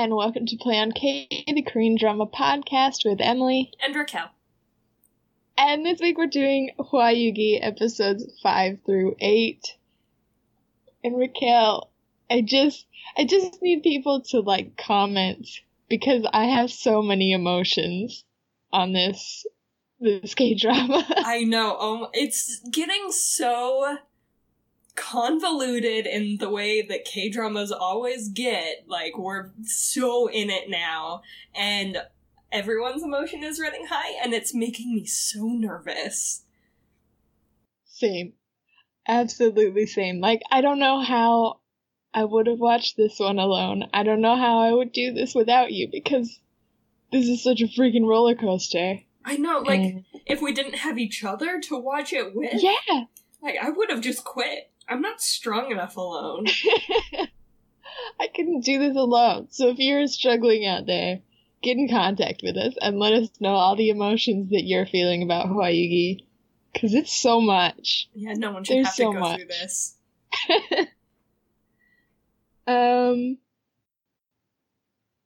and welcome to Play on K, the Korean drama podcast with Emily. And Raquel. And this week we're doing Hwayugi episodes 5 through 8. And Raquel, I just, I just need people to like comment because I have so many emotions on this, this K drama. I know. Um, it's getting so convoluted in the way that K dramas always get. Like we're so in it now, and everyone's emotion is running high, and it's making me so nervous. Same. Absolutely same. Like, I don't know how I would have watched this one alone. I don't know how I would do this without you because this is such a freaking roller coaster. I know. Like And- if we didn't have each other to watch it with, yeah. like I would have just quit. I'm not strong enough alone. I couldn't do this alone. So if you're struggling out there, get in contact with us and let us know all the emotions that you're feeling about Hwayugi. Cause it's so much. Yeah, no one should There's have to so go much. through this. Um,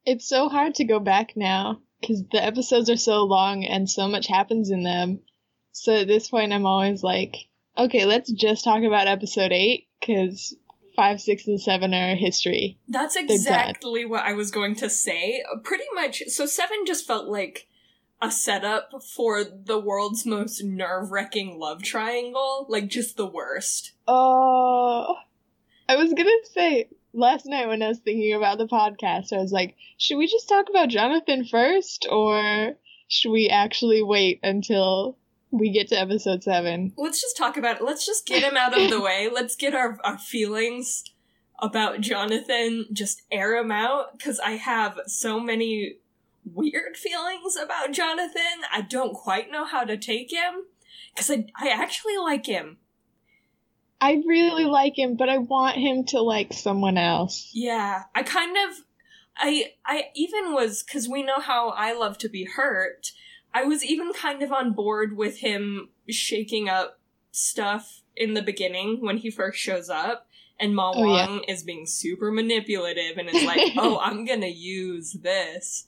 it's so hard to go back now because the episodes are so long and so much happens in them. So at this point, I'm always like, okay, let's just talk about episode eight because five, six, and seven are history. That's exactly what I was going to say. Pretty much. So seven just felt like a setup for the world's most nerve wracking love triangle. Like just the worst. Oh, I was gonna say last night when I was thinking about the podcast, I was like, should we just talk about Jonathan first, or should we actually wait until we get to episode seven? Let's just talk about it. Let's just get him out of the way. Let's get our, our feelings about Jonathan, just air him out. Cause I have so many weird feelings about Jonathan. I don't quite know how to take him. Cause I, I actually like him. I really like him, but I want him to like someone else. Yeah, I kind of, I, I even was because we know how I love to be hurt. I was even kind of on board with him shaking up stuff in the beginning when he first shows up, and Ma Oh, yeah. Wang is being super manipulative and is like, "Oh, I'm gonna use this."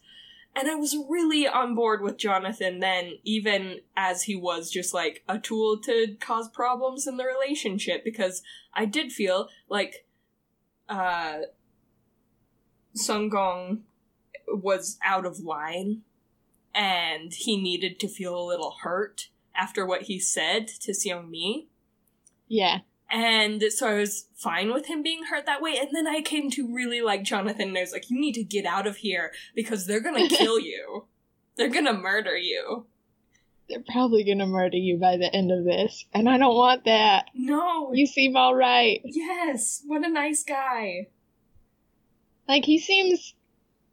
And I was really on board with Jonathan then, even as he was just like a tool to cause problems in the relationship, because I did feel like uh Sung Gong was out of line and he needed to feel a little hurt after what he said to Seong Mi. Yeah. And so I was fine with him being hurt that way. And then I came to really like Jonathan and I was like, you need to get out of here because they're gonna kill you. They're gonna murder you. They're probably gonna murder you by the end of this, and I don't want that. No. You seem alright. yes. What a nice guy. Like, he seems,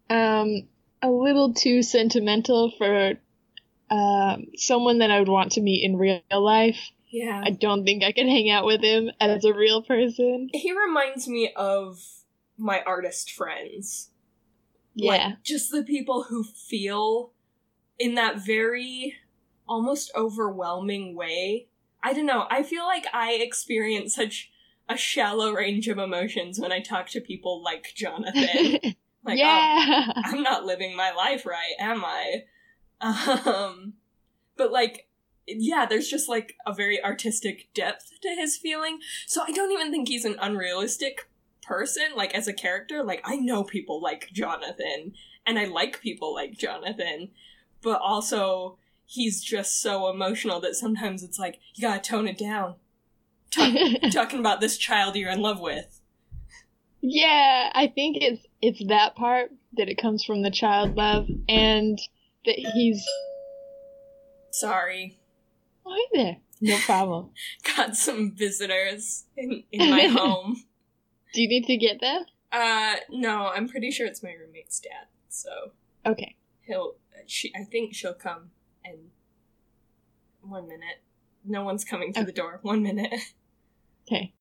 um, a little too sentimental for, um, someone that I would want to meet in real life. Yeah. I don't think I can hang out with him as a real person. he reminds me of my artist friends. Yeah. Like, just the people who feel in that very almost overwhelming way. I don't know. I feel like I experience such a shallow range of emotions when I talk to people like Jonathan. like, oh, yeah. I'm not living my life right, am I? Um, but like, yeah, there's just like a very artistic depth to his feeling. So I don't even think he's an unrealistic person, like as a character. Like, I know people like Jonathan, and I like people like Jonathan, but also he's just so emotional that sometimes it's like, you gotta tone it down. Talk- talking about this child you're in love with. yeah, I think it's it's that part that it comes from the child love and that he's Sorry. Hi there. No problem. Got some visitors in, in my home. Do you need to get them? Uh, no, I'm pretty sure it's my roommate's dad. So Okay. he'll, she, I think she'll come in one minute. No one's coming to the door. One minute. Okay.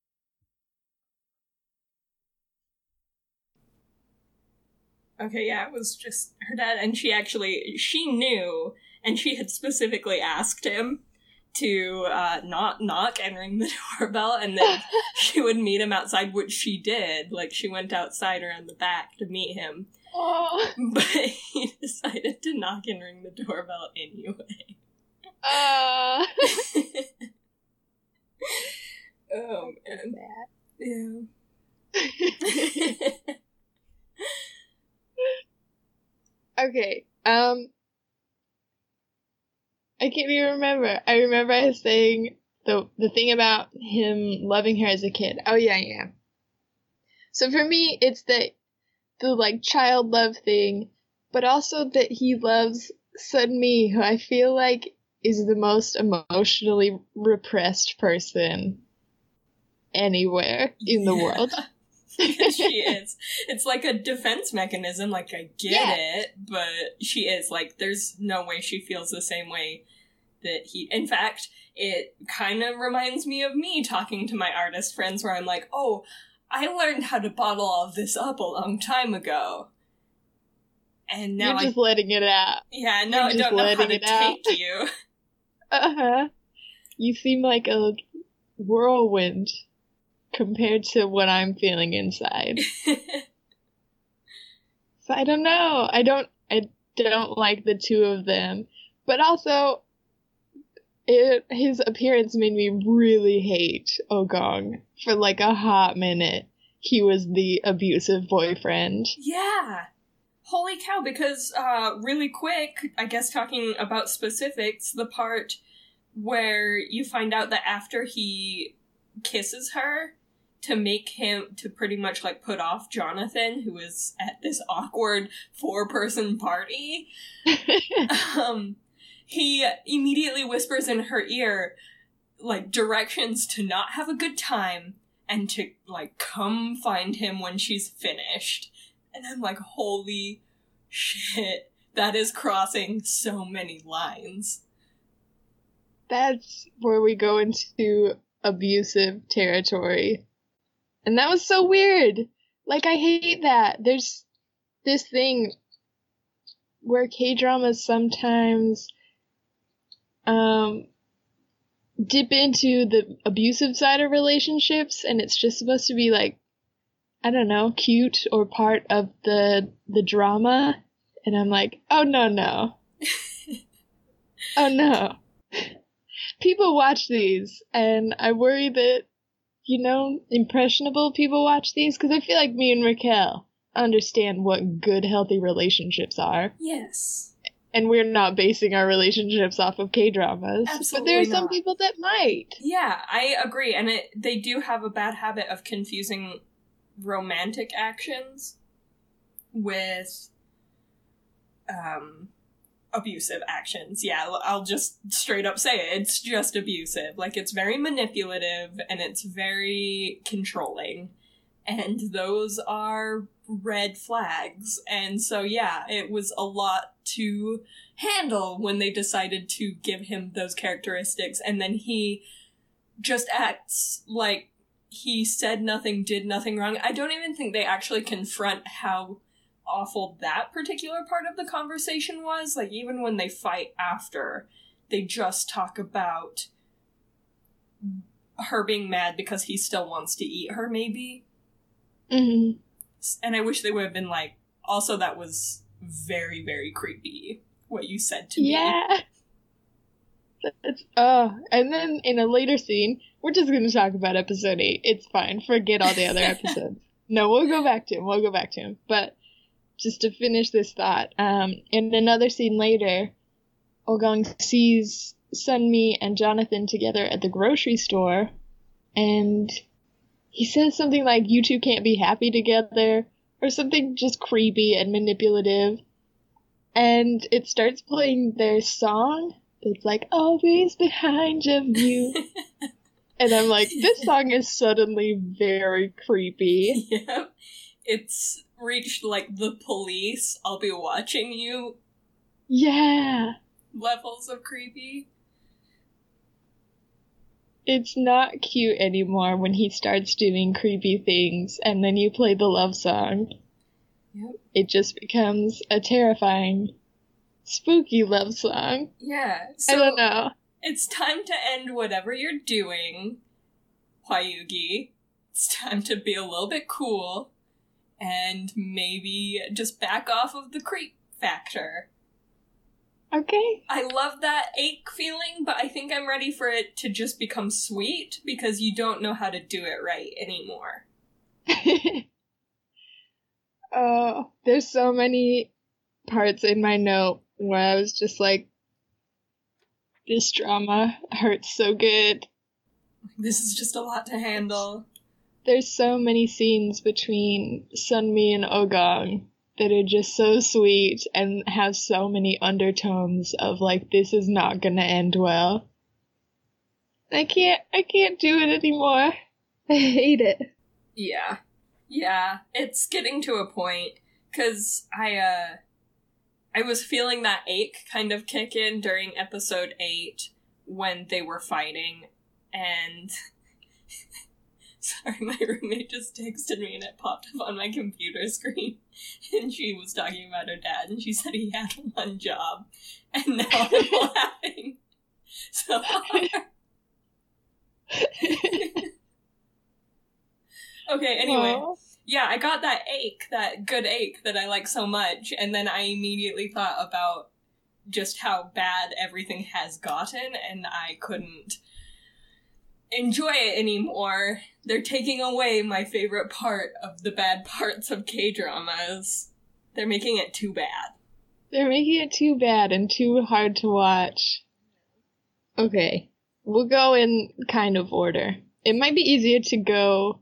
Okay, yeah, it was just her dad, and she actually she knew, and she had specifically asked him to uh, not knock and ring the doorbell, and then she would meet him outside, which she did. Like she went outside around the back to meet him, oh, but he decided to knock and ring the doorbell anyway. uh, oh man, yeah. okay. Um, I can't even remember. I remember I was saying the the thing about him loving her as a kid. Oh yeah, yeah. So for me, it's the the like child love thing, but also that he loves Sun Sunmi, who I feel like is the most emotionally repressed person anywhere in the Yeah. world. she is. It's like a defense mechanism. Like I get Yeah. it, but she is like. There's no way she feels the same way that he. In fact, it kind of reminds me of me talking to my artist friends, where I'm like, "Oh, I learned how to bottle all of this up a long time ago." And now You're I, just letting it out. yeah, now I don't know how to it out. take you. Uh huh. You seem like a whirlwind compared to what I'm feeling inside. So I don't know. I don't. I don't like the two of them, but also, it his appearance made me really hate Ogong for like a hot minute. He was the abusive boyfriend. Yeah. Holy cow, because uh really quick, I guess talking about specifics, the part where you find out that after he kisses her to make him to pretty much like put off Jonathan who is at this awkward four person party, um he immediately whispers in her ear like directions to not have a good time and to like come find him when she's finished. And I'm like, holy shit, that is crossing so many lines. That's where we go into abusive territory. And that was so weird. Like, I hate that. There's this thing where K dramas sometimes um, dip into the abusive side of relationships, and it's just supposed to be like, I don't know, cute or part of the the drama. And I'm like, oh no, no. oh no people watch these, and I worry that, you know, impressionable people watch these because I feel like me and Raquel understand what good, healthy relationships are, Yes. and we're not basing our relationships off of K dramas. But there are Absolutely some people that might. Yeah, I agree. And it they do have a bad habit of confusing romantic actions with um abusive actions. Yeah, I'll- just straight up say it. It's just abusive. Like it's very manipulative and it's very controlling. And those are red flags. And so yeah, it was a lot to handle when they decided to give him those characteristics and then he just acts like he said nothing, did nothing wrong. I don't even think they actually confront how awful that particular part of the conversation was. Like, even when they fight after, they just talk about her being mad because he still wants to eat her, maybe. hmm And I wish they would have been like, also, that was very, very creepy, what you said to me. Yeah. It's, oh, and then in a later scene, we're just going to talk about episode 8. It's fine. Forget all the other episodes. no, we'll go back to him. We'll go back to him. But just to finish this thought, um, in another scene later, Ogong sees Sunmi and Jonathan together at the grocery store, and he says something like, You two can't be happy together, or something just creepy and manipulative. And it starts playing their song that's like, Always behind of you. and I'm like, This song is suddenly very creepy. Yep. It's reached like the police, I'll be watching you Yeah. levels of creepy. It's not cute anymore when he starts doing creepy things and then you play the love song. Yep. it just becomes a terrifying, spooky love song. Yeah. So I don't know. it's time to end whatever you're doing, Hwayugi. It's time to be a little bit cool and maybe just back off of the creep factor. Okay. I love that ache feeling, but I think I'm ready for it to just become sweet because you don't know how to do it right anymore. oh, there's so many parts in my note where I was just like, this drama hurts so good. This is just a lot to handle. There's so many scenes between Sunmi and Ogong that are just so sweet and have so many undertones of like this is not gonna end well. I can't I can't do it anymore. I hate it. Yeah. Yeah, it's getting to a point cuz I uh I was feeling that ache kind of kick in during episode 8 when they were fighting and Sorry, my roommate just texted me and it popped up on my computer screen. And she was talking about her dad and she said he had one job. And now I'm laughing so okay, anyway. Aw. Yeah, I got that ache, that good ache that I like so much, and then I immediately thought about just how bad everything has gotten, and I couldn't enjoy it anymore. They're taking away my favorite part of the bad parts of K dramas. They're making it too bad. They're making it too bad and too hard to watch. Okay, we'll go in kind of order. It might be easier to go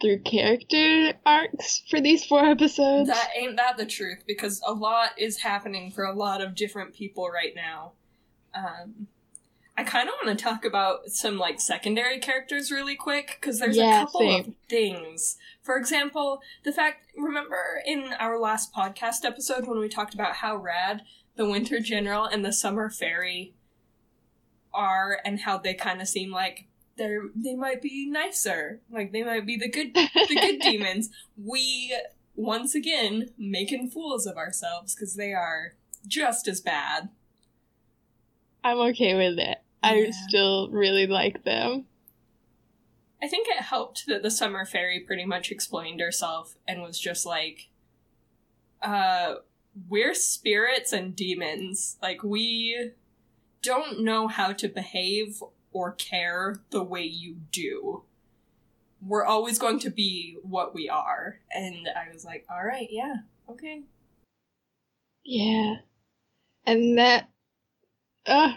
through character arcs for these four episodes. That ain't that the truth, because a lot is happening for a lot of different people right now. Um, I kind of want to talk about some like secondary characters really quick because there's Yeah, a couple of things. For example, the fact remember in our last podcast episode when we talked about how rad the Winter General and the Summer Fairy are and how they kind of seem like they're they might be nicer, like they might be the good the good demons. We once again making fools of ourselves because they are just as bad. I'm okay with it. I still really like them. I think it helped that the summer fairy pretty much explained herself and was just like, uh, we're spirits and demons. Like, we don't know how to behave or care the way you do. We're always going to be what we are. And I was like, alright, yeah, okay. Yeah. And that uh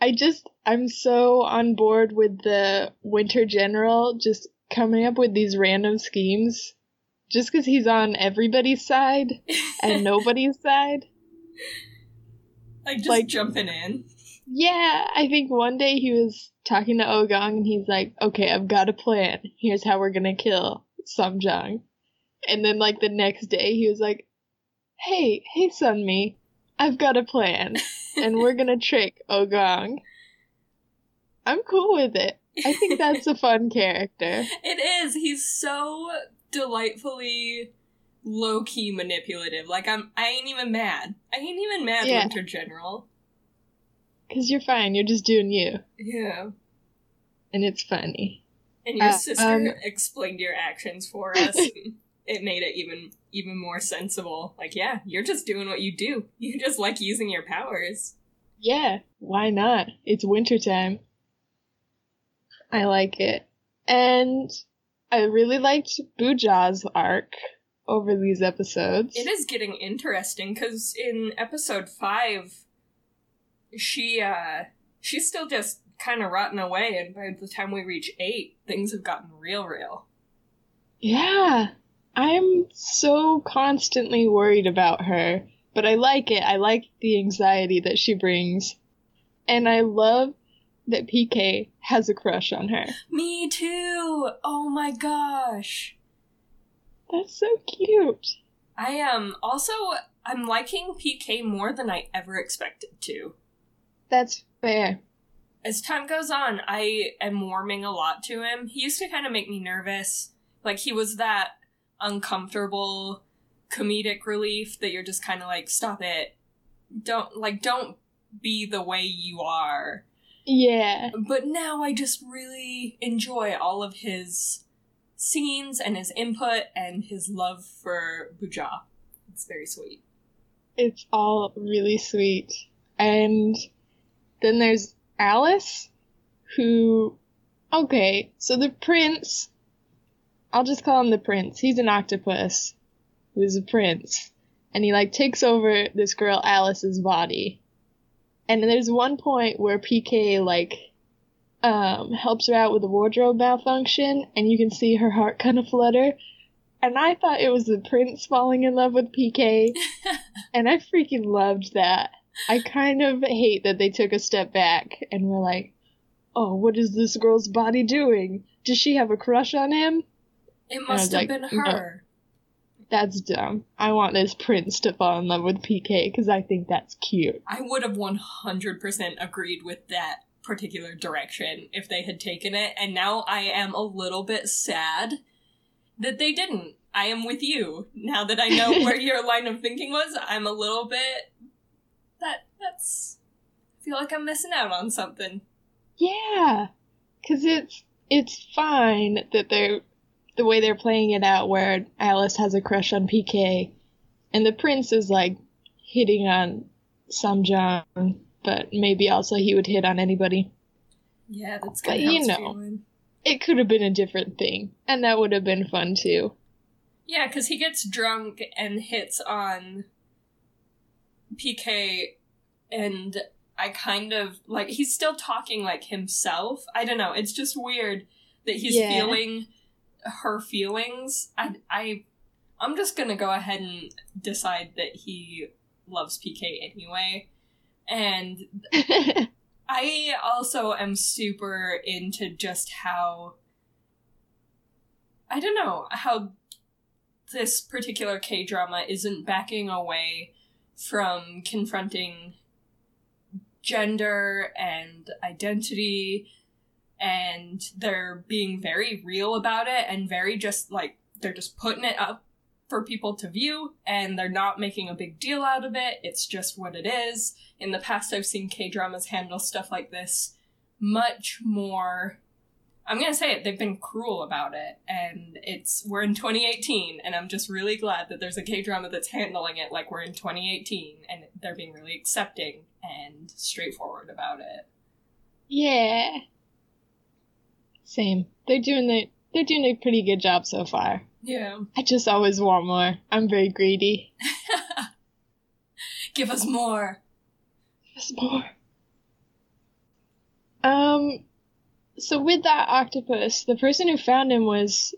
I just I'm so on board with the Winter General just coming up with these random schemes just cuz he's on everybody's side and nobody's side. like, just like- jumping in. Yeah, I think one day he was talking to Ogong and he's like, "Okay, I've got a plan. Here's how we're going to kill Samjang." And then like the next day he was like, "Hey, hey Sunmi, I've got a plan and we're to trick Ogong." I'm cool with it. I think that's a fun character. It is. He's so delightfully low key manipulative. Like I'm I ain't even mad. I ain't even mad, Yeah. Winter General. Cuz you're fine. You're just doing you Yeah. and it's funny. And your Uh, sister um, explained your actions for us. it made it even even more sensible. Like, yeah, you're just doing what you do. You just like using your powers. Yeah, why not? It's wintertime. I like it. And I really liked Buja's arc over these episodes. It is getting interesting because in episode five, she uh she's still just kind of rotting away, and by the time we reach eight, things have gotten real, real. Yeah. I'm so constantly worried about her, but I like it. I like the anxiety that she brings. And I love that PK has a crush on her. Me too. Oh my gosh. That's so cute. I am also I'm liking PK more than I ever expected to. That's fair. As time goes on, I am warming a lot to him. He used to kind of make me nervous. Like he was that uncomfortable comedic relief that you're just kind of like, stop it. Don't, like, don't be the way you are. Yeah. But now I just really enjoy all of his scenes and his input and his love for Buja. It's very sweet. It's all really sweet. And then there's Alice, who. Okay, so the prince. I'll just call him the prince. He's an octopus who's a prince. And he, like, takes over this girl Alice's body. And there's one point where PK, like, um, helps her out with a wardrobe malfunction, and you can see her heart kind of flutter. And I thought it was the prince falling in love with PK, and I freaking loved that. I kind of hate that they took a step back and were like, oh, what is this girl's body doing? Does she have a crush on him? It must have like, been no. her. That's dumb. I want this prince to fall in love with PK because I think that's cute. I would have 100% agreed with that particular direction if they had taken it, and now I am a little bit sad that they didn't. I am with you. Now that I know where your line of thinking was, I'm a little bit. That. That's. I feel like I'm missing out on something. Yeah, because it's it's fine that they're the way they're playing it out, where Alice has a crush on PK, and the prince is like hitting on John, but maybe also he would hit on anybody. Yeah, that's But kind of you know. feeling. It could have been a different thing, and that would have been fun too. Yeah, because he gets drunk and hits on PK, and I kind of like he's still talking like himself. I don't know. It's just weird that he's Yeah. feeling her feelings. I I I'm just gonna go ahead and decide that he loves PK anyway, and I also am super into just how I don't know how this particular K drama isn't backing away from confronting gender and identity and they're being very real about it and very just like they're just putting it up for people to view and they're not making a big deal out of it. It's just what it is. In the past, I've seen K dramas handle stuff like this much more. I'm gonna say it, they've been cruel about it. And it's, we're in 2018, and I'm just really glad that there's a K drama that's handling it like we're in 2018 and they're being really accepting and straightforward about it. yeah. Same. They're doing the they're doing a pretty good job so far. Yeah. I just always want more. I'm very greedy. Give us more. Give us more. Um, so with that octopus, the person who found him was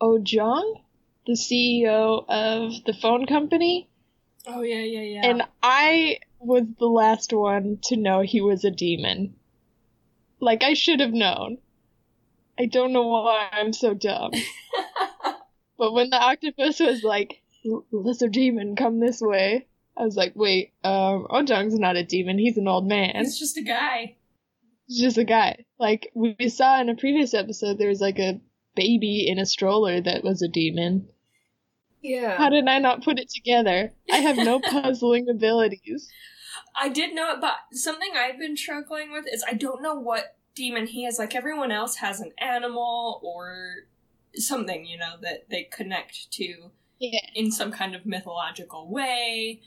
Ojong, the CEO of the phone company, Oh, yeah, yeah, yeah. and I was the last one to know he was a demon. Like I should have known. I don't know why I'm so dumb. But when the octopus was like, "L- "Lesser demon, come this way," I was like, "Wait, um, Ojong's not a demon. He's an old man. it's just a guy. He's just a guy." Like we we saw in a previous episode, there was like a baby in a stroller that was a demon. Yeah. How did I not put it together? I have no puzzling abilities. I did know it, but something I've been struggling with is I don't know what demon he is. Like everyone else has an animal or something, you know, that they connect to Yeah, in some kind of mythological way,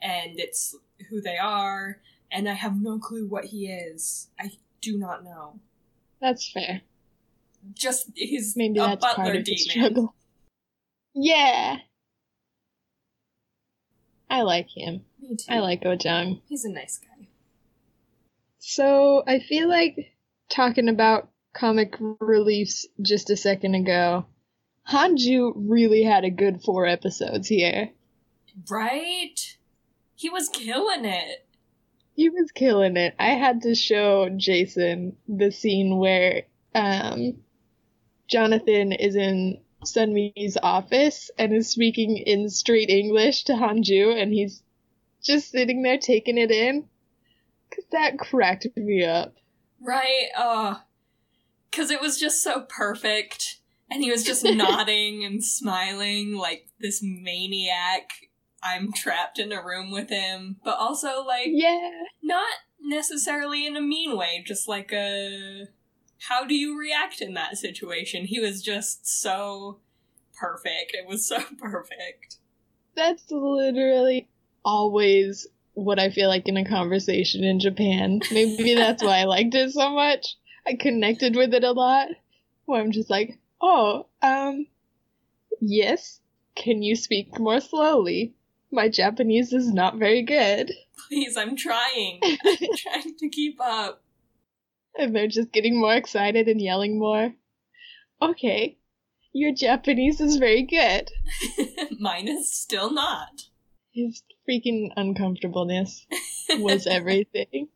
and it's who they are, and I have no clue what he is. I do not know. that's fair. Just he's Maybe a that's butler part of the demon. struggle. Yeah. I like him. Me too. I like Ojong. He's a nice guy. So I feel like talking about comic reliefs just a second ago, Hanju really had a good four episodes here. Right? He was killing it. He was killing it. I had to show Jason the scene where um Jonathan is in Sunmi's office and is speaking in straight English to Hanju and he's just sitting there taking it in. Cause that cracked me up. Right? Uh, cause it was just so perfect. And he was just nodding and smiling like this maniac. I'm trapped in a room with him, but also like Yeah. not necessarily in a mean way, just like a how do you react in that situation? He was just so perfect. It was so perfect. That's literally always what I feel like in a conversation in Japan. Maybe that's why I liked it so much. I connected with it a lot. Where I'm just like, oh, um, yes, can you speak more slowly? My Japanese is not very good. Please, I'm trying. I'm trying to keep up. And they're just getting more excited and yelling more. Okay, your Japanese is very good. Mine is still not. His freaking uncomfortableness was everything.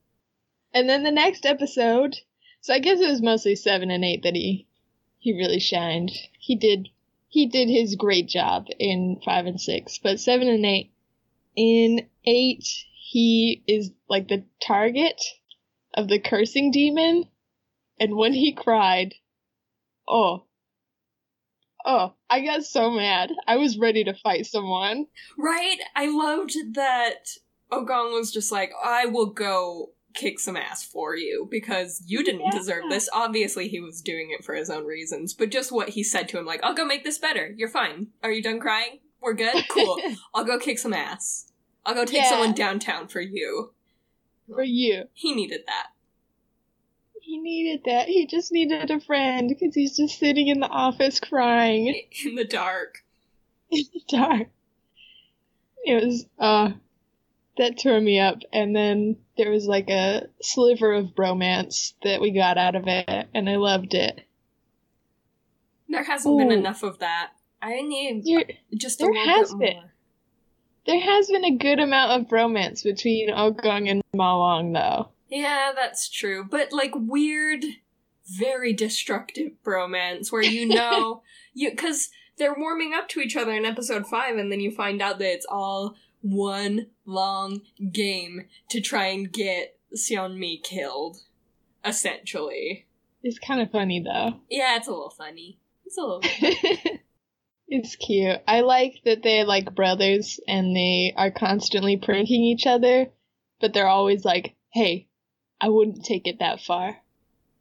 and then the next episode, so I guess it was mostly seven and eight that he he really shined. He did he did his great job in five and six, but seven and eight. In eight, he is like the target of the cursing demon, and when he cried, oh, oh, I got so mad. I was ready to fight someone. Right? I loved that Ogong was just like, I will go kick some ass for you because you didn't Yeah. deserve this. Obviously, he was doing it for his own reasons, but just what he said to him, like, I'll go make this better. You're fine. Are you done crying? We're good? Cool. I'll go kick some ass. I'll go take Yeah. someone downtown for you. For you. He needed that. He needed that. He just needed a friend because he's just sitting in the office crying In the dark. in the dark. It was, uh, that tore me up. And then there was like a sliver of bromance that we got out of it, and I loved it. There hasn't been enough of that. I need There, just a there little has bit been. more. there has been a good amount of bromance between Ogong and Mawang, though. Yeah, that's true. But like weird, very destructive bromance where you know you because they're warming up to each other in episode five, and then you find out that it's all one long game to try and get Seonmi killed. Essentially, It's kind of funny, though. yeah, it's a little funny. It's a little. it's cute. I like that they're like brothers and they are constantly pranking each other, but they're always like, hey, I wouldn't take it that far.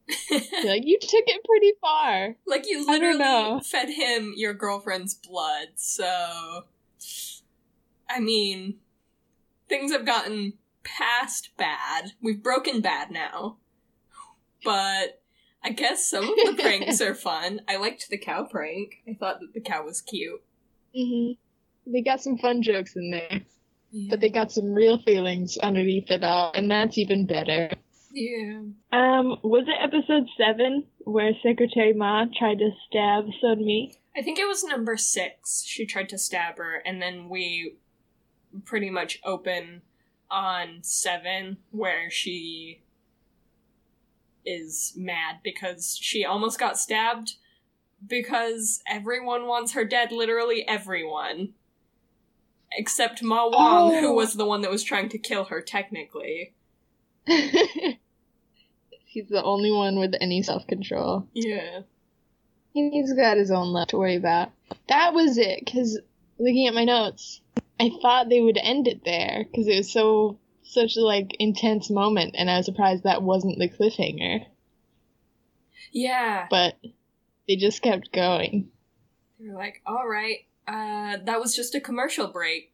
Like, you took it pretty far. like you literally fed him your girlfriend's blood, so I mean things have gotten past bad. We've broken bad now. But I guess some of the pranks are fun. I liked the cow prank. I thought that the cow was cute. hmm They got some fun jokes in there, but they got some real feelings underneath it all, and that's even better. Yeah. Um, was it episode seven where Secretary Ma tried to stab Sunmi? I think it was number six. She tried to stab her, and then we pretty much open on seven, where she is mad because she almost got stabbed because everyone wants her dead, literally everyone. Except Ma Wong, who Oh. was the one that was trying to kill her, technically. He's the only one with any self control. Yeah. He's got his own life to worry about. That was it, because looking at my notes, I thought they would end it there, because it was so, such a, like, intense moment, and I was surprised that wasn't the cliffhanger. Yeah. But they just kept going. They were like, all right, uh, that was just a commercial break.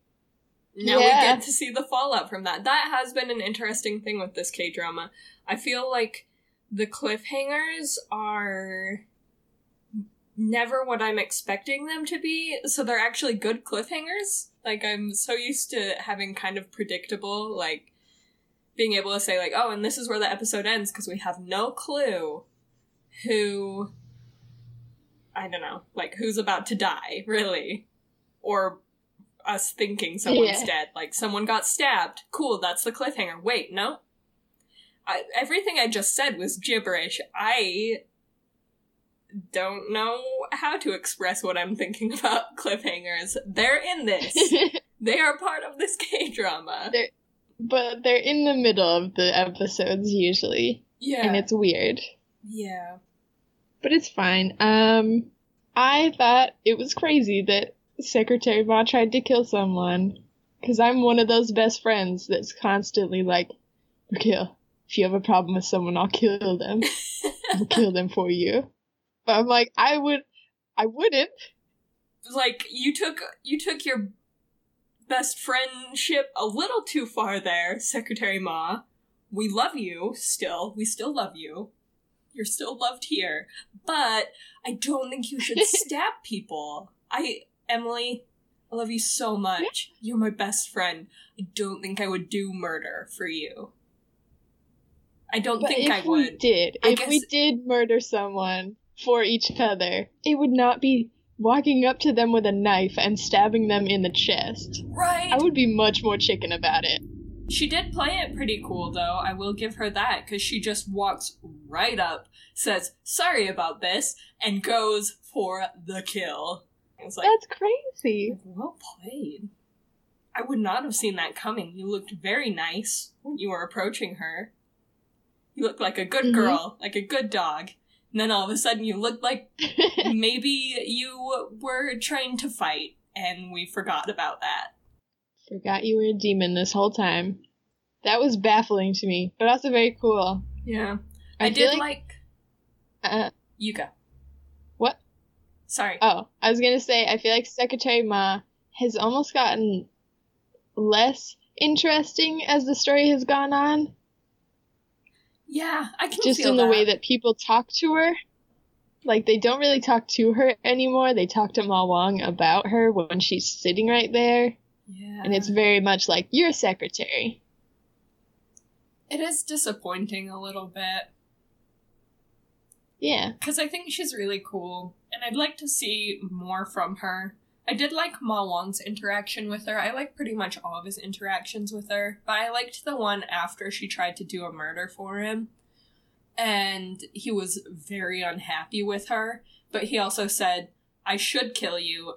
Now Yeah. we get to see the fallout from that. That has been an interesting thing with this K drama. I feel like the cliffhangers are never what I'm expecting them to be, so they're actually good cliffhangers. Like, I'm so used to having kind of predictable, like, being able to say, like, oh, and this is where the episode ends, because we have no clue who I don't know, like who's about to die, really. Or us thinking someone's Yeah. dead. Like someone got stabbed. Cool, that's the cliffhanger. Wait, no? I, everything I just said was gibberish. I don't know how to express what I'm thinking about cliffhangers. They're in this. they are part of this K drama. They're- but they're in the middle of the episodes usually, Yeah. and it's weird. yeah. But it's fine. Um, I thought it was crazy that Secretary Ma tried to kill someone. Because I'm one of those best friends that's constantly like, Raquel, if you have a problem with someone, I'll kill them. I'll kill them for you. But I'm like, I would, I wouldn't. like you took you took your best friendship a little too far there, Secretary Ma. We love you still. We still love you. You're still loved here. But I don't think you should stab people. I Emily, I love you so much. You're my best friend. I don't think I would do murder for you. I don't But think if I we would. did, I if we did murder someone for each other, it would not be walking up to them with a knife and stabbing them in the chest. Right. I would be much more chicken about it. She did play it pretty cool, though. I will give her that because she just walks right up, says sorry about this, and goes for the kill. It's like That's crazy. well played. I would not have seen that coming. You looked very nice when you were approaching her. You look like a good Mhm. girl, like a good dog. And then all of a sudden, you look like maybe you were trying to fight, and we forgot about that. Forgot you were a demon this whole time. That was baffling to me, but also very cool. Yeah, I, I, did like, like uh, you go. What? Sorry. Oh, I was gonna say, I feel like Secretary Ma has almost gotten less interesting as the story has gone on, yeah, I can just feel in the way that people talk to her. Like, they don't really talk to her anymore. They talk to Ma Wong about her when she's sitting right there, Yeah, and it's very much like, you're a secretary. it is disappointing a little bit. Yeah. because I think she's really cool, and I'd like to see more from her. I did like Ma Wong's interaction with her. I like pretty much all of his interactions with her, but I liked the one after she tried to do a murder for him, and he was very unhappy with her. But he also said, "I should kill you,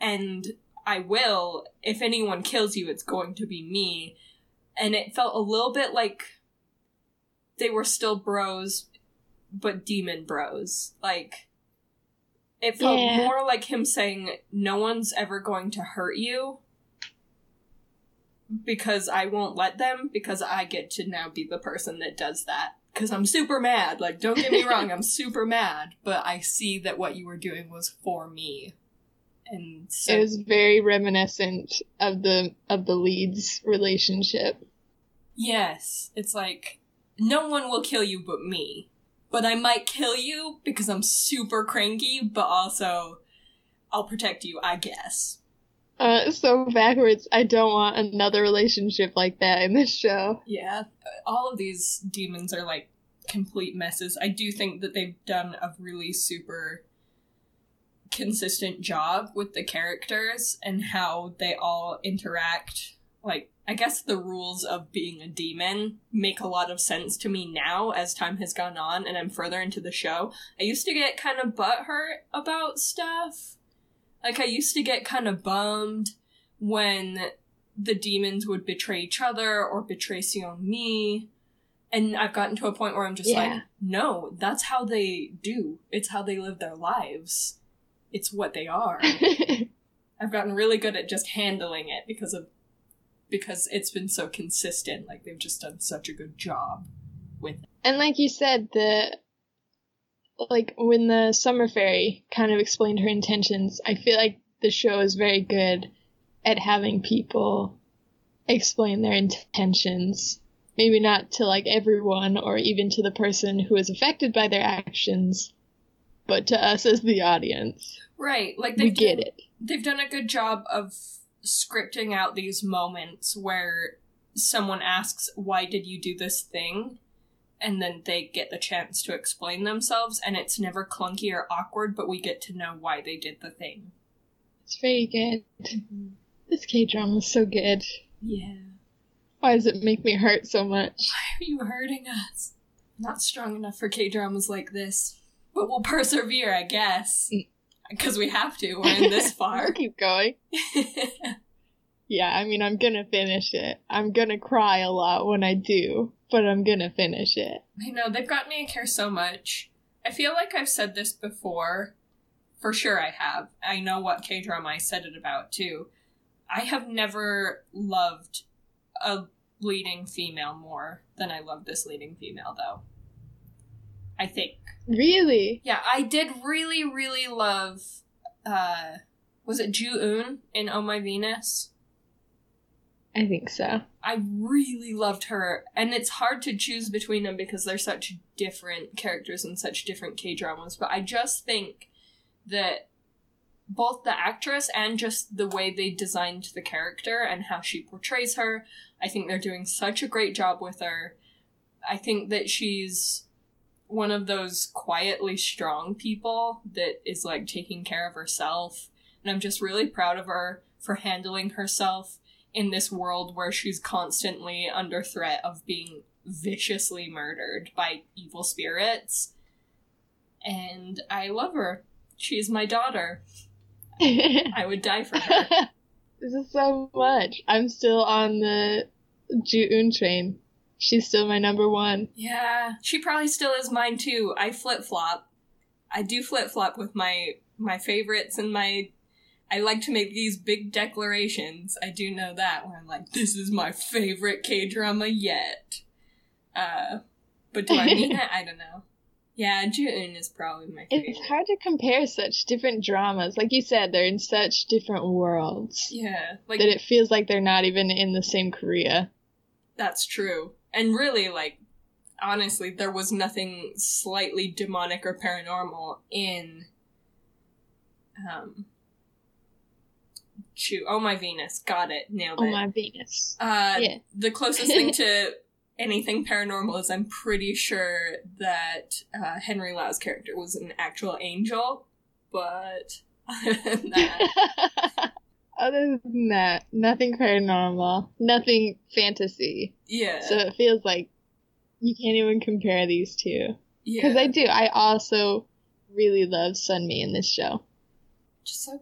and I will. If anyone kills you, it's going to be me." And it felt a little bit like they were still bros but demon bros. Like it felt Yeah. more like him saying, "No one's ever going to hurt you." Because I won't let them, because I get to now be the person that does that. Because I'm super mad. Like, don't get me wrong, I'm super mad, but I see that what you were doing was for me. And so, It was very reminiscent of the of the leads relationship. yes, it's like, no one will kill you but me. But I might kill you because I'm super cranky, but also I'll protect you, I guess. Uh, so backwards. I don't want another relationship like that in this show. Yeah, all of these demons are like complete messes. I do think that they've done a really super consistent job with the characters and how they all interact. Like, I guess the rules of being a demon make a lot of sense to me now as time has gone on and I'm further into the show. I used to get kind of butthurt about stuff. Like, I used to get kind of bummed when the demons would betray each other or betray Sion Mi. And I've gotten to a point where I'm just Yeah. like, no, that's how they do. It's how they live their lives. It's what they are. I've gotten really good at just handling it because of because it's been so consistent. Like they've just done such a good job with it. and like you said, the like when the summer fairy kind of explained her intentions, I feel like the show is very good at having people explain their intentions. Maybe not to like everyone or even to the person who is affected by their actions, but to us as the audience. Right. Like they've get it. they've done a good job of scripting out these moments where someone asks, Why did you do this thing? And then they get the chance to explain themselves, and it's never clunky or awkward, but we get to know why they did the thing. It's very good. Mm-hmm. This K drama is so good. Yeah. Why does it make me hurt so much? Why are you hurting us? Not strong enough for K dramas like this. But we'll persevere, I guess. Mm. Because we have to. We're in this far. I'll keep going. Yeah, I mean, I'm gonna finish it. I'm gonna cry a lot when I do, but I'm gonna finish it. I know, they've got me to care so much. I feel like I've said this before for sure I have. I know what K drama I said it about too. I have never loved a leading female more than I love this leading female though. I think. Really? Yeah, I did really, really love uh was it Ju Un in Oh My Venus? I think so. I really loved her, and it's hard to choose between them because they're such different characters and such different K dramas. But I just think that both the actress and just the way they designed the character and how she portrays her, I think they're doing such a great job with her. I think that she's one of those quietly strong people that is like taking care of herself. And I'm just really proud of her for handling herself in this world where she's constantly under threat of being viciously murdered by evil spirits. And I love her. She's my daughter. I would die for her. this is so much. I'm still on the Ju-un train. She's still my number one. Yeah, she probably still is mine too. I flip flop. I do flip flop with my my favorites and my. I like to make these big declarations. I do know that where I'm like, this is my favorite K drama yet. Uh, but do I mean it? I don't know. Yeah, Ju-un is probably my favorite. It's hard to compare such different dramas. Like you said, they're in such different worlds Yeah, like that it feels like they're not even in the same Korea. That's true. And really, like, honestly, there was nothing slightly demonic or paranormal in. Um. Shoot. Oh, my Venus. Got it. Nailed it. Oh my Venus. Uh, Yeah. The closest thing to anything paranormal is I'm pretty sure that uh, Henry Lau's character was an actual angel, but other than that, Other than that, nothing paranormal, nothing fantasy. yeah. So it feels like you can't even compare these two. yeah. Because I do. I also really love Sunmi in this show. Just so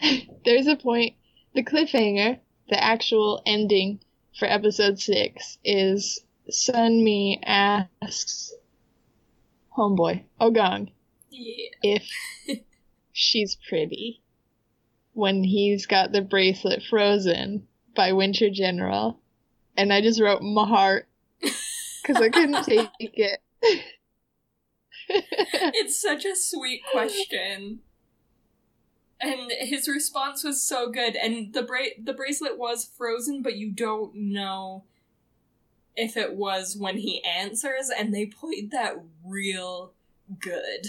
good. There's a point, the cliffhanger, the actual ending for episode six is Sunmi asks Homeboy, Ogong, Yeah. if she's pretty when he's got the bracelet frozen by Winter General. And I just wrote my heart because I couldn't take it. it's such a sweet question. And his response was so good. And the bra- the bracelet was frozen, but you don't know if it was when he answers, and they played that real good.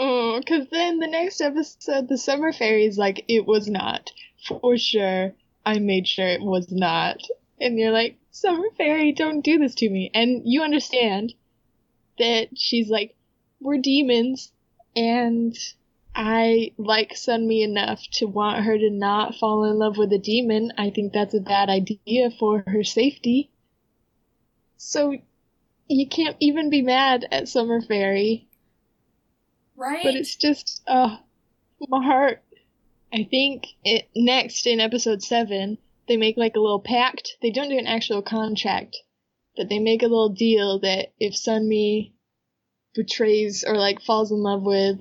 Mm, because then the next episode, the summer fairy's like, it was not. For sure. I made sure it was not. And you're like, summer fairy, don't do this to me. And you understand that she's like, we're demons, and I like Sunmi enough to want her to not fall in love with a demon. I think that's a bad idea for her safety. So you can't even be mad at Summer Fairy. Right? But it's just, oh, my heart. I think it next in episode seven, they make like a little pact. They don't do an actual contract, but they make a little deal that if Sunmi betrays or like falls in love with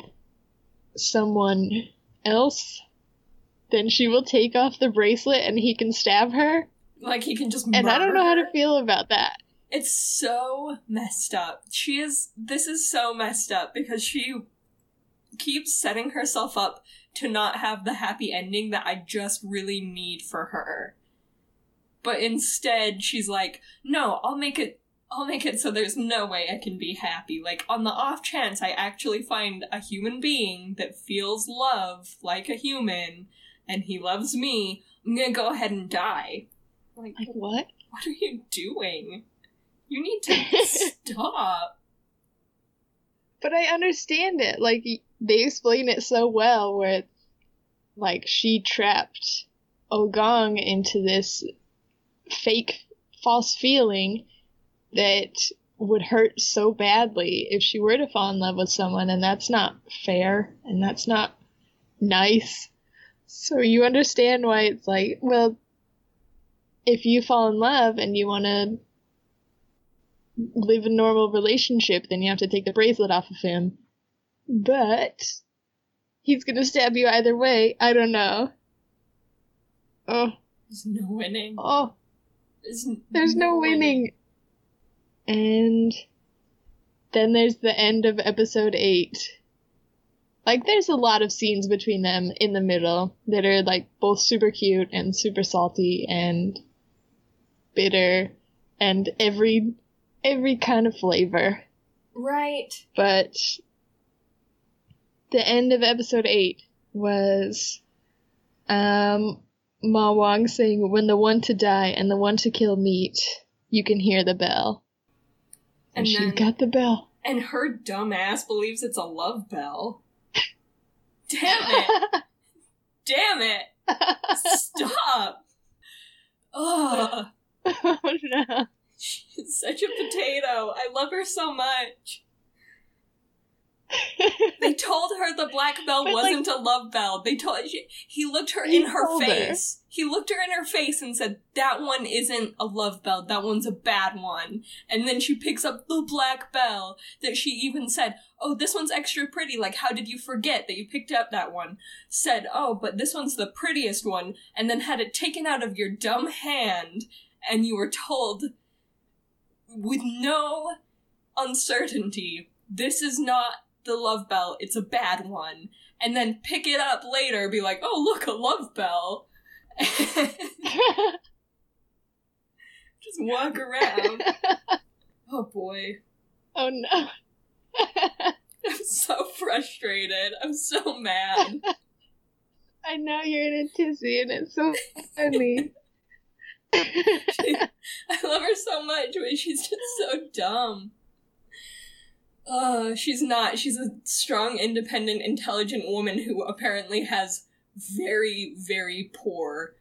someone else, then she will take off the bracelet and he can stab her. like he can just And I don't know how to feel about that. It's so messed up. She is. This is so messed up because she keeps setting herself up to not have the happy ending that I just really need for her. But instead, she's like, no, I'll make it. I'll make it so there's no way I can be happy. Like, on the off chance I actually find a human being that feels love like a human, and he loves me, I'm gonna go ahead and die. Like, Like, what? what are you doing? You need to stop. But I understand it. Like they explain it so well, where like she trapped Ogong into this fake, false feeling that would hurt so badly if she were to fall in love with someone, and that's not fair, and that's not nice. So you understand why it's like, well, if you fall in love and you want to live a normal relationship, then you have to take the bracelet off of him. But he's gonna stab you either way. I don't know. Oh, There's no winning. oh, There's, there's no winning. And then there's the end of episode 8. Like, there's a lot of scenes between them in the middle that are, like, both super cute and super salty and bitter and every every kind of flavor. Right. But the end of episode 8 was um Ma Wong saying when the one to die and the one to kill meet, you can hear the bell. And, And she's then- got the bell. And her dumb ass believes it's a love bell. Damn it! Damn it! Stop! Ugh. oh no. She's such a potato. I love her so much. They told her the black bell But, wasn't a love bell. They told she, he looked her He in her told her. face. He looked her in her face and said, "That one isn't a love bell. That one's a bad one." And then she picks up the black bell that she even said, "Oh, this one's extra pretty. Like, how did you forget that you picked up that one?" Said, "Oh, but this one's the prettiest one." And then had it taken out of your dumb hand, and you were told with no uncertainty, this is not the love bell, it's a bad one. And then pick it up later, be like, oh, look, a love bell. Just walk around. Oh boy. oh no. I'm so frustrated. I'm so mad. I know you're in a tizzy and it's so funny. I love her so much, but she's just so dumb. Uh, she's not. She's a strong, independent, intelligent woman who apparently has very, very poor,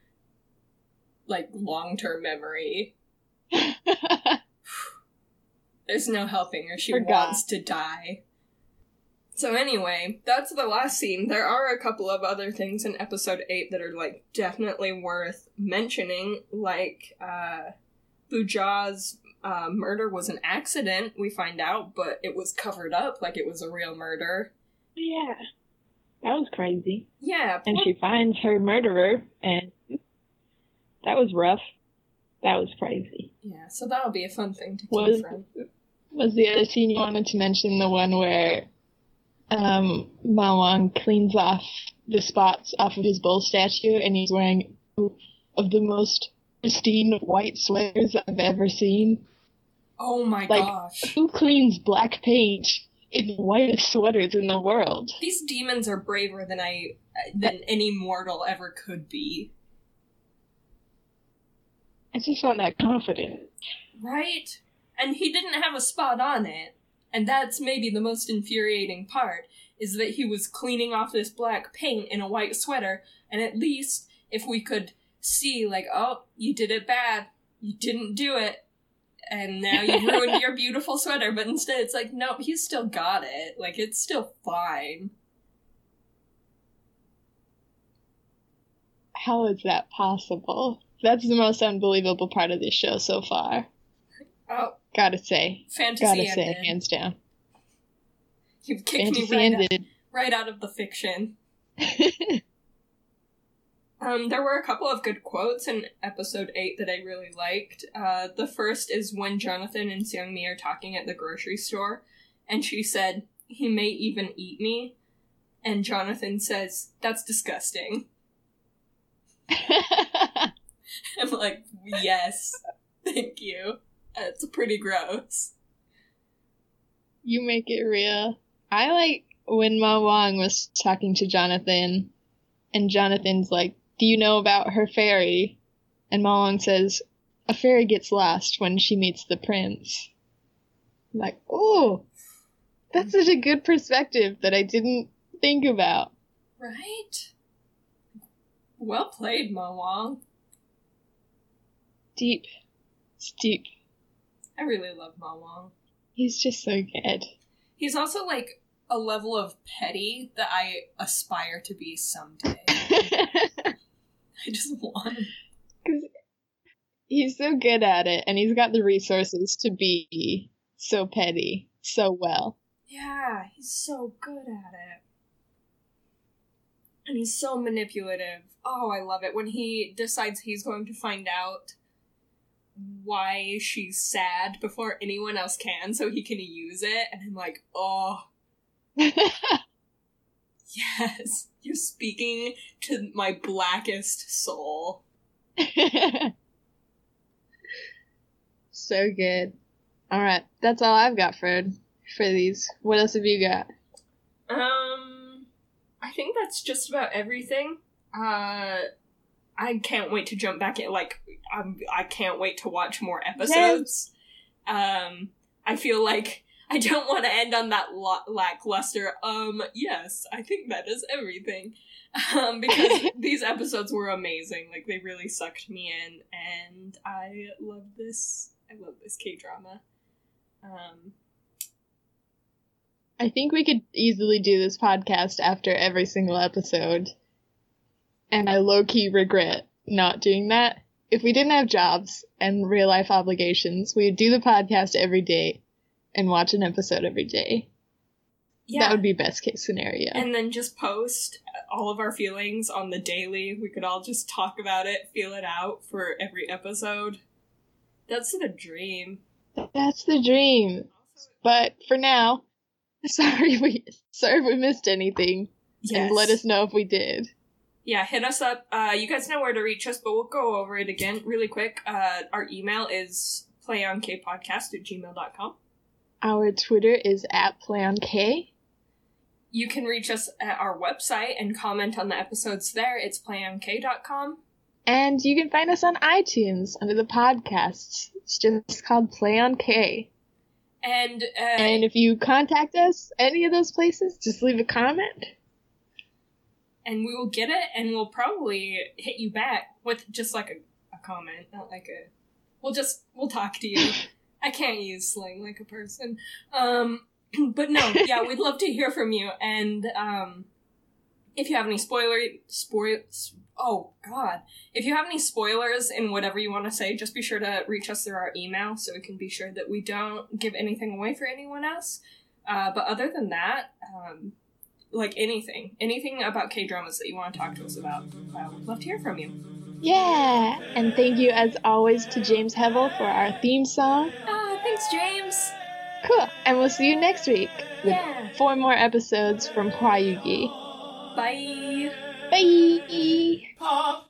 like, long term memory. There's no helping her. She Forgot. wants to die. So anyway, that's the last scene. There are a couple of other things in episode 8 that are like definitely worth mentioning, like uh Buja's uh, murder was an accident, we find out, but it was covered up like it was a real murder. yeah. That was crazy. Yeah, And she finds her murderer and that was rough. That was crazy. yeah, so that'll be a fun thing to Was- confront. Was the other scene you wanted to mention the one where um Ma Wong cleans off the spots off of his bull statue and he's wearing two of the most pristine white sweaters I've ever seen? Oh my like- gosh. Who cleans black paint in the whitest sweaters in the world? These demons are braver than I uh, than any mortal ever could be. It's just not that confident. Right? And he didn't have a spot on it. And that's maybe the most infuriating part, is that he was cleaning off this black paint in a white sweater, and at least if we could see, like, oh, you did it bad, you didn't do it, and now you ruined your beautiful sweater, but instead it's like, nope, he's still got it. Like, it's still fine. How is that possible? That's the most unbelievable part of this show so far. Oh, Gotta say. fantasy Gotta say, hands down. You've kicked me Fantasy right out, right out of the fiction. Um, there were a couple of good quotes in episode 8 that I really liked. Uh, the first is when Jonathan and Seungmi are talking at the grocery store, and she said, He may even eat me. And Jonathan says, That's disgusting. I'm like, Yes, thank you. That's pretty gross. you make it real. I like when Ma Wong was talking to Jonathan, and Jonathan's like, Do you know about her fairy? And Ma Wong says, A fairy gets lost when she meets the prince. I'm like, oh, that's such a good perspective that I didn't think about. Right? Well played, Ma Wong. Deep. It's deep. I really love Ma Wong. He's just so good. He's also like a level of petty that I aspire to be someday. I just want. Because he's so good at it, and he's got the resources to be so petty so well. Yeah, he's so good at it. And he's so manipulative. Oh, I love it. When he decides he's going to find out why she's sad before anyone else can so he can use it. And I'm like, oh, yes. You're speaking to my blackest soul. so good. All right, that's all I've got for for these. What else have you got? Um, I think that's just about everything. Uh, I can't wait to jump back in. Like, I'm, I can't wait to watch more episodes. Um, I feel like I don't want to end on that lackluster. Um, yes, I think that is everything. Um, because these episodes were amazing. Like, they really sucked me in, and I love this. I love this K drama. Um, I think we could easily do this podcast after every single episode. And I low key regret not doing that. If we didn't have jobs and real life obligations, we would do the podcast every day and watch an episode every day. yeah. That would be best case scenario. and then just post all of our feelings on the daily. We could all just talk about it, feel it out for every episode. That's the dream. That's the dream. But for now, sorry we sorry if we missed anything. Yes. And let us know if we did. Yeah, hit us up. Uh, you guys know where to reach us, but we'll go over it again really quick. Uh, our email is playonkpodcast at gmail.com. Our Twitter is at PlayOnK. You can reach us at our website and comment on the episodes there. It's playonk.com. And you can find us on iTunes under the podcasts. It's just called Play on K. And, uh, And if you contact us any of those places, just leave a comment. and we will get it and we'll probably hit you back with just like a, a comment not like a we'll just we'll talk to you i can't use slang like a person. Um but no yeah we'd love to hear from you. And um if you have any spoiler spoil oh god. If you have any spoilers in whatever you want to say just be sure to reach us through our email so we can be sure that we don't give anything away for anyone else. Uh, but other than that um, like anything, anything about K dramas that you want to talk to us about, I would love to hear from you. Yeah! And thank you as always to James Hevel for our theme song. Ah, thanks, James. Cool. And we'll see you next week with Yeah. four more episodes from Hwayugi. Bye. Bye! Pop